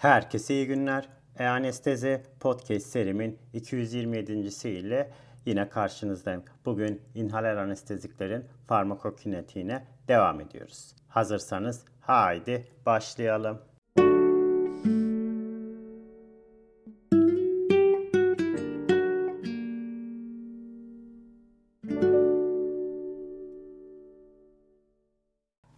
Herkese iyi günler. E-Anestezi Podcast serimin 227. ile yine karşınızdayım. Bugün inhaler anesteziklerin farmakokinetiğine devam ediyoruz. Hazırsanız haydi başlayalım.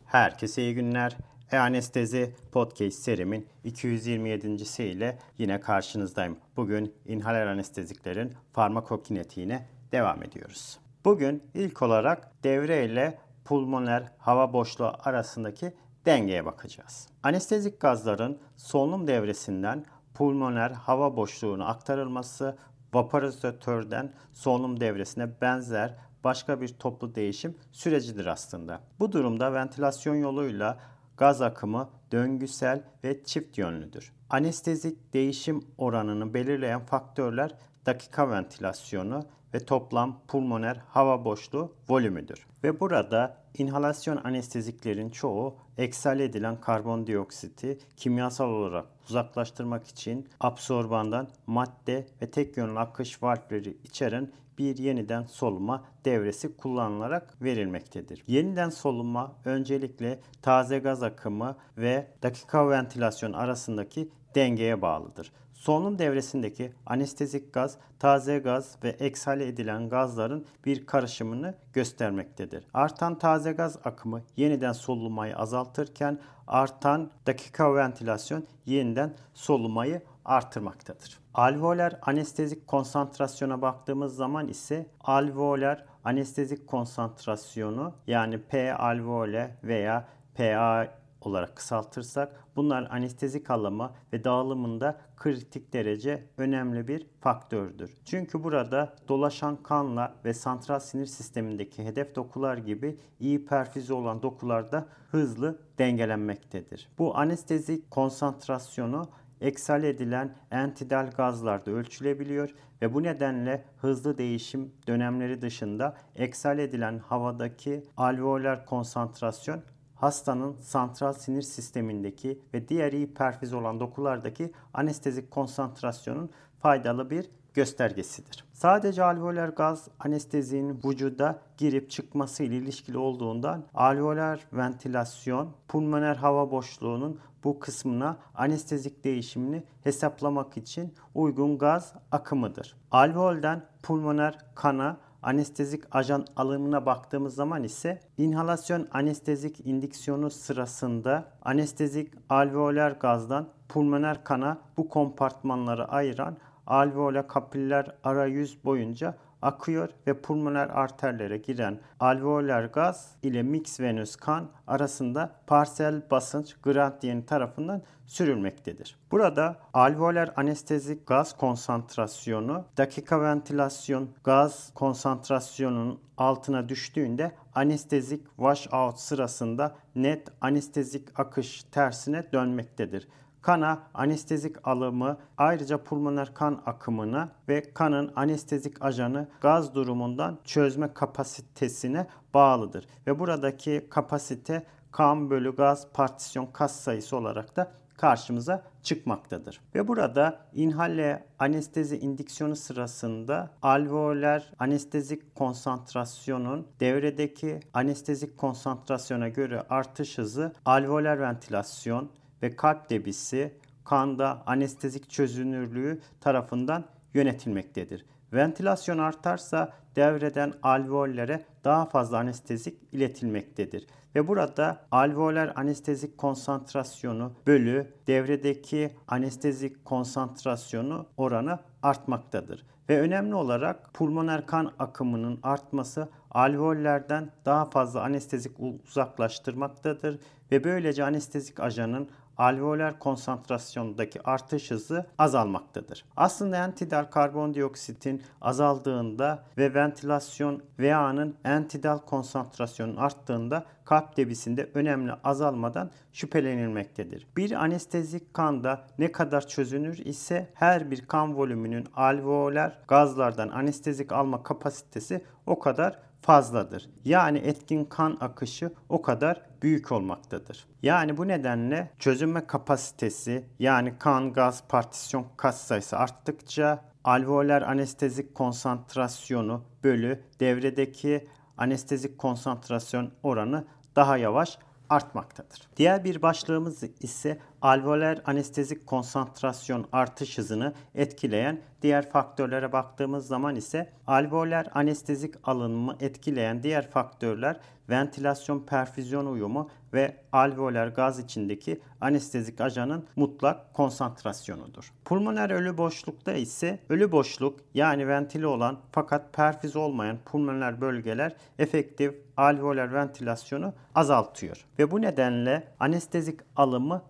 Herkese iyi günler. E-Anestezi Podcast serimin 227. ile yine karşınızdayım. Bugün inhaler anesteziklerin farmakokinetiğine devam ediyoruz. Bugün ilk olarak devre ile pulmoner hava boşluğu arasındaki dengeye bakacağız. Anestezik gazların solunum devresinden pulmoner hava boşluğuna aktarılması vaporizatörden solunum devresine benzer başka bir toplu değişim sürecidir aslında. Bu durumda ventilasyon yoluyla gaz akımı döngüsel ve çift yönlüdür. Anestezik değişim oranını belirleyen faktörler dakika ventilasyonu ve toplam pulmoner hava boşluğu volümüdür. Ve burada inhalasyon anesteziklerin çoğu eksale edilen karbondioksiti kimyasal olarak uzaklaştırmak için absorbandan madde ve tek yönlü akış valfleri içeren bir yeniden soluma devresi kullanılarak verilmektedir. Yeniden soluma öncelikle taze gaz akımı ve dakika ventilasyon arasındaki dengeye bağlıdır. Solunum devresindeki anestezik gaz, taze gaz ve eksale edilen gazların bir karışımını göstermektedir. Artan taze gaz akımı yeniden solumayı azaltırken artan dakika ventilasyon yeniden solumayı artırmaktadır. Alveoler anestezik konsantrasyona baktığımız zaman ise alveoler anestezik konsantrasyonu yani P alveole veya PA olarak kısaltırsak bunlar anestezik alımı ve dağılımında kritik derece önemli bir faktördür. Çünkü burada dolaşan kanla ve santral sinir sistemindeki hedef dokular gibi iyi perfüze olan dokularda hızlı dengelenmektedir. Bu anestezik konsantrasyonu eksal edilen entidal gazlarda ölçülebiliyor ve bu nedenle hızlı değişim dönemleri dışında eksal edilen havadaki alveoler konsantrasyon hastanın santral sinir sistemindeki ve diğer iyi perfüz olan dokulardaki anestezik konsantrasyonun faydalı bir göstergesidir. Sadece alveoler gaz anestezinin vücuda girip çıkması ile ilişkili olduğundan alveoler ventilasyon pulmoner hava boşluğunun bu kısmına anestezik değişimini hesaplamak için uygun gaz akımıdır. Alveolden pulmoner kana anestezik ajan alımına baktığımız zaman ise inhalasyon anestezik indiksiyonu sırasında anestezik alveoler gazdan pulmoner kana bu kompartmanları ayıran alveola kapiller arayüz boyunca akıyor ve pulmoner arterlere giren alveoler gaz ile mix venöz kan arasında parsel basınç gradiyeni tarafından sürülmektedir. Burada alveoler anestezik gaz konsantrasyonu dakika ventilasyon gaz konsantrasyonunun altına düştüğünde anestezik washout sırasında net anestezik akış tersine dönmektedir kana anestezik alımı ayrıca pulmoner kan akımına ve kanın anestezik ajanı gaz durumundan çözme kapasitesine bağlıdır. Ve buradaki kapasite kan bölü gaz partisyon kas sayısı olarak da karşımıza çıkmaktadır. Ve burada inhale anestezi indiksiyonu sırasında alveoler anestezik konsantrasyonun devredeki anestezik konsantrasyona göre artış hızı alveoler ventilasyon ve kalp debisi kanda anestezik çözünürlüğü tarafından yönetilmektedir. Ventilasyon artarsa devreden alveollere daha fazla anestezik iletilmektedir. Ve burada alveoler anestezik konsantrasyonu bölü devredeki anestezik konsantrasyonu oranı artmaktadır. Ve önemli olarak pulmoner kan akımının artması alveollerden daha fazla anestezik uzaklaştırmaktadır ve böylece anestezik ajanın alveoler konsantrasyondaki artış hızı azalmaktadır. Aslında entidal karbondioksitin azaldığında ve ventilasyon VA'nın entidal konsantrasyonun arttığında kalp debisinde önemli azalmadan şüphelenilmektedir. Bir anestezik kanda ne kadar çözünür ise her bir kan volümünün alveoler gazlardan anestezik alma kapasitesi o kadar fazladır. Yani etkin kan akışı o kadar büyük olmaktadır. Yani bu nedenle çözünme kapasitesi yani kan gaz partisyon kas sayısı arttıkça alveoler anestezik konsantrasyonu bölü devredeki anestezik konsantrasyon oranı daha yavaş artmaktadır. Diğer bir başlığımız ise alveoler anestezik konsantrasyon artış hızını etkileyen diğer faktörlere baktığımız zaman ise alveoler anestezik alınımı etkileyen diğer faktörler ventilasyon perfüzyon uyumu ve alveoler gaz içindeki anestezik ajanın mutlak konsantrasyonudur. Pulmoner ölü boşlukta ise ölü boşluk yani ventili olan fakat perfüz olmayan pulmoner bölgeler efektif alveoler ventilasyonu azaltıyor ve bu nedenle anestezik alımı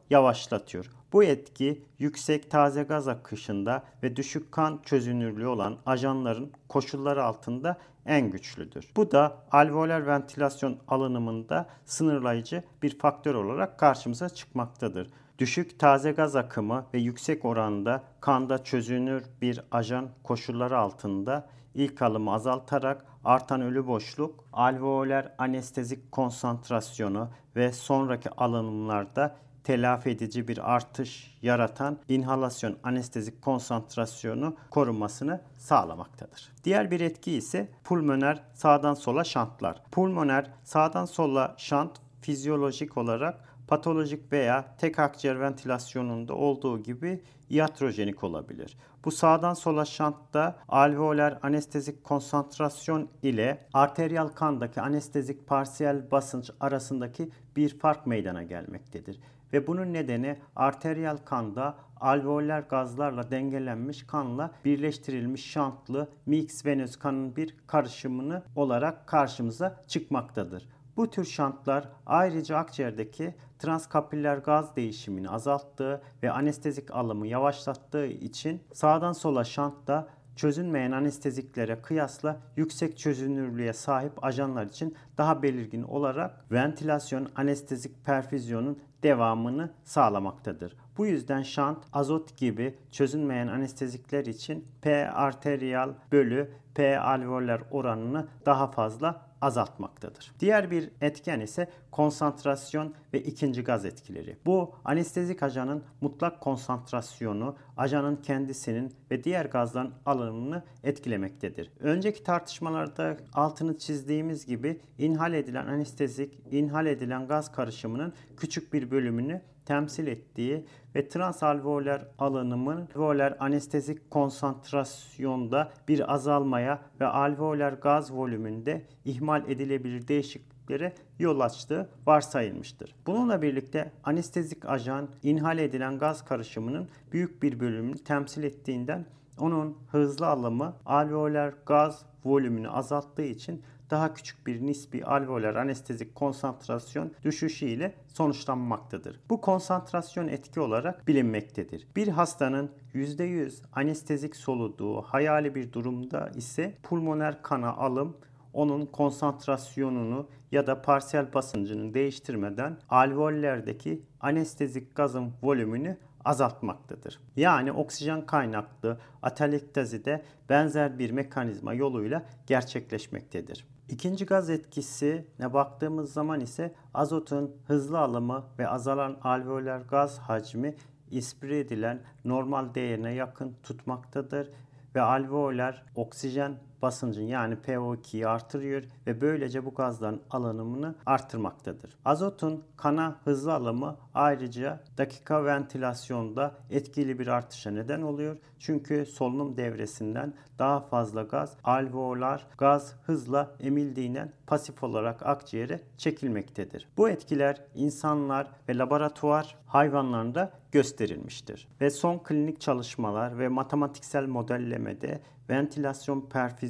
yavaşlatıyor. Bu etki yüksek taze gaz akışında ve düşük kan çözünürlüğü olan ajanların koşulları altında en güçlüdür. Bu da alveoler ventilasyon alınımında sınırlayıcı bir faktör olarak karşımıza çıkmaktadır. Düşük taze gaz akımı ve yüksek oranda kanda çözünür bir ajan koşulları altında ilk alımı azaltarak artan ölü boşluk, alveoler anestezik konsantrasyonu ve sonraki alınımlarda telafi edici bir artış yaratan inhalasyon anestezik konsantrasyonu korunmasını sağlamaktadır. Diğer bir etki ise pulmoner sağdan sola şantlar. Pulmoner sağdan sola şant fizyolojik olarak patolojik veya tek akciğer ventilasyonunda olduğu gibi iatrojenik olabilir. Bu sağdan sola şantta alveoler anestezik konsantrasyon ile arteriyal kandaki anestezik parsiyel basınç arasındaki bir fark meydana gelmektedir. Ve bunun nedeni arteriyal kanda alveoler gazlarla dengelenmiş kanla birleştirilmiş şantlı mix venöz kanın bir karışımını olarak karşımıza çıkmaktadır. Bu tür şantlar ayrıca akciğerdeki transkapiller gaz değişimini azalttığı ve anestezik alımı yavaşlattığı için sağdan sola şantta çözünmeyen anesteziklere kıyasla yüksek çözünürlüğe sahip ajanlar için daha belirgin olarak ventilasyon anestezik perfüzyonun devamını sağlamaktadır. Bu yüzden şant, azot gibi çözünmeyen anestezikler için P arteriyal bölü P alveoller oranını daha fazla azaltmaktadır. Diğer bir etken ise konsantrasyon ve ikinci gaz etkileri. Bu anestezik ajanın mutlak konsantrasyonu, ajanın kendisinin ve diğer gazların alınımını etkilemektedir. Önceki tartışmalarda altını çizdiğimiz gibi inhal edilen anestezik, inhal edilen gaz karışımının küçük bir bölümünü temsil ettiği ve transalveoler alınımın alveoler anestezik konsantrasyonda bir azalmaya ve alveoler gaz volümünde ihmal edilebilir değişikliklere yol açtığı varsayılmıştır. Bununla birlikte anestezik ajan inhal edilen gaz karışımının büyük bir bölümünü temsil ettiğinden onun hızlı alımı alveoler gaz volümünü azalttığı için daha küçük bir nispi alveoler anestezik konsantrasyon düşüşü ile sonuçlanmaktadır. Bu konsantrasyon etki olarak bilinmektedir. Bir hastanın %100 anestezik soluduğu hayali bir durumda ise pulmoner kana alım onun konsantrasyonunu ya da parsiyel basıncını değiştirmeden alveollerdeki anestezik gazın volümünü azaltmaktadır. Yani oksijen kaynaklı atalektezi de benzer bir mekanizma yoluyla gerçekleşmektedir. İkinci gaz etkisine baktığımız zaman ise azotun hızlı alımı ve azalan alveoler gaz hacmi ispire edilen normal değerine yakın tutmaktadır ve alveoler oksijen basıncın yani PO2'yi artırıyor ve böylece bu gazların alınımını artırmaktadır. Azotun kana hızlı alımı ayrıca dakika ventilasyonda etkili bir artışa neden oluyor. Çünkü solunum devresinden daha fazla gaz alveolar gaz hızla emildiğinden pasif olarak akciğere çekilmektedir. Bu etkiler insanlar ve laboratuvar hayvanlarında gösterilmiştir. Ve son klinik çalışmalar ve matematiksel modellemede ventilasyon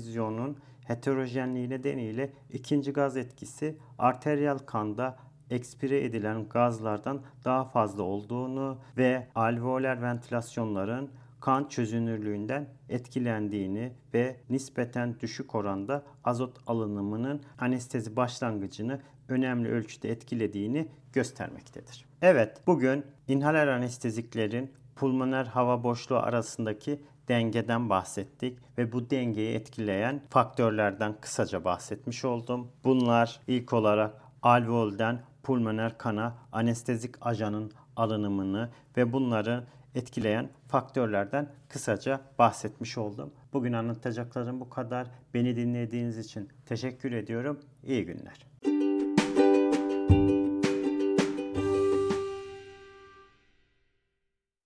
perfüzyonun heterojenliği nedeniyle ikinci gaz etkisi arteriyel kanda ekspire edilen gazlardan daha fazla olduğunu ve alveoler ventilasyonların kan çözünürlüğünden etkilendiğini ve nispeten düşük oranda azot alınımının anestezi başlangıcını önemli ölçüde etkilediğini göstermektedir. Evet, bugün inhaler anesteziklerin pulmoner hava boşluğu arasındaki dengeden bahsettik ve bu dengeyi etkileyen faktörlerden kısaca bahsetmiş oldum. Bunlar ilk olarak alveolden pulmoner kana anestezik ajanın alınımını ve bunları etkileyen faktörlerden kısaca bahsetmiş oldum. Bugün anlatacaklarım bu kadar. Beni dinlediğiniz için teşekkür ediyorum. İyi günler.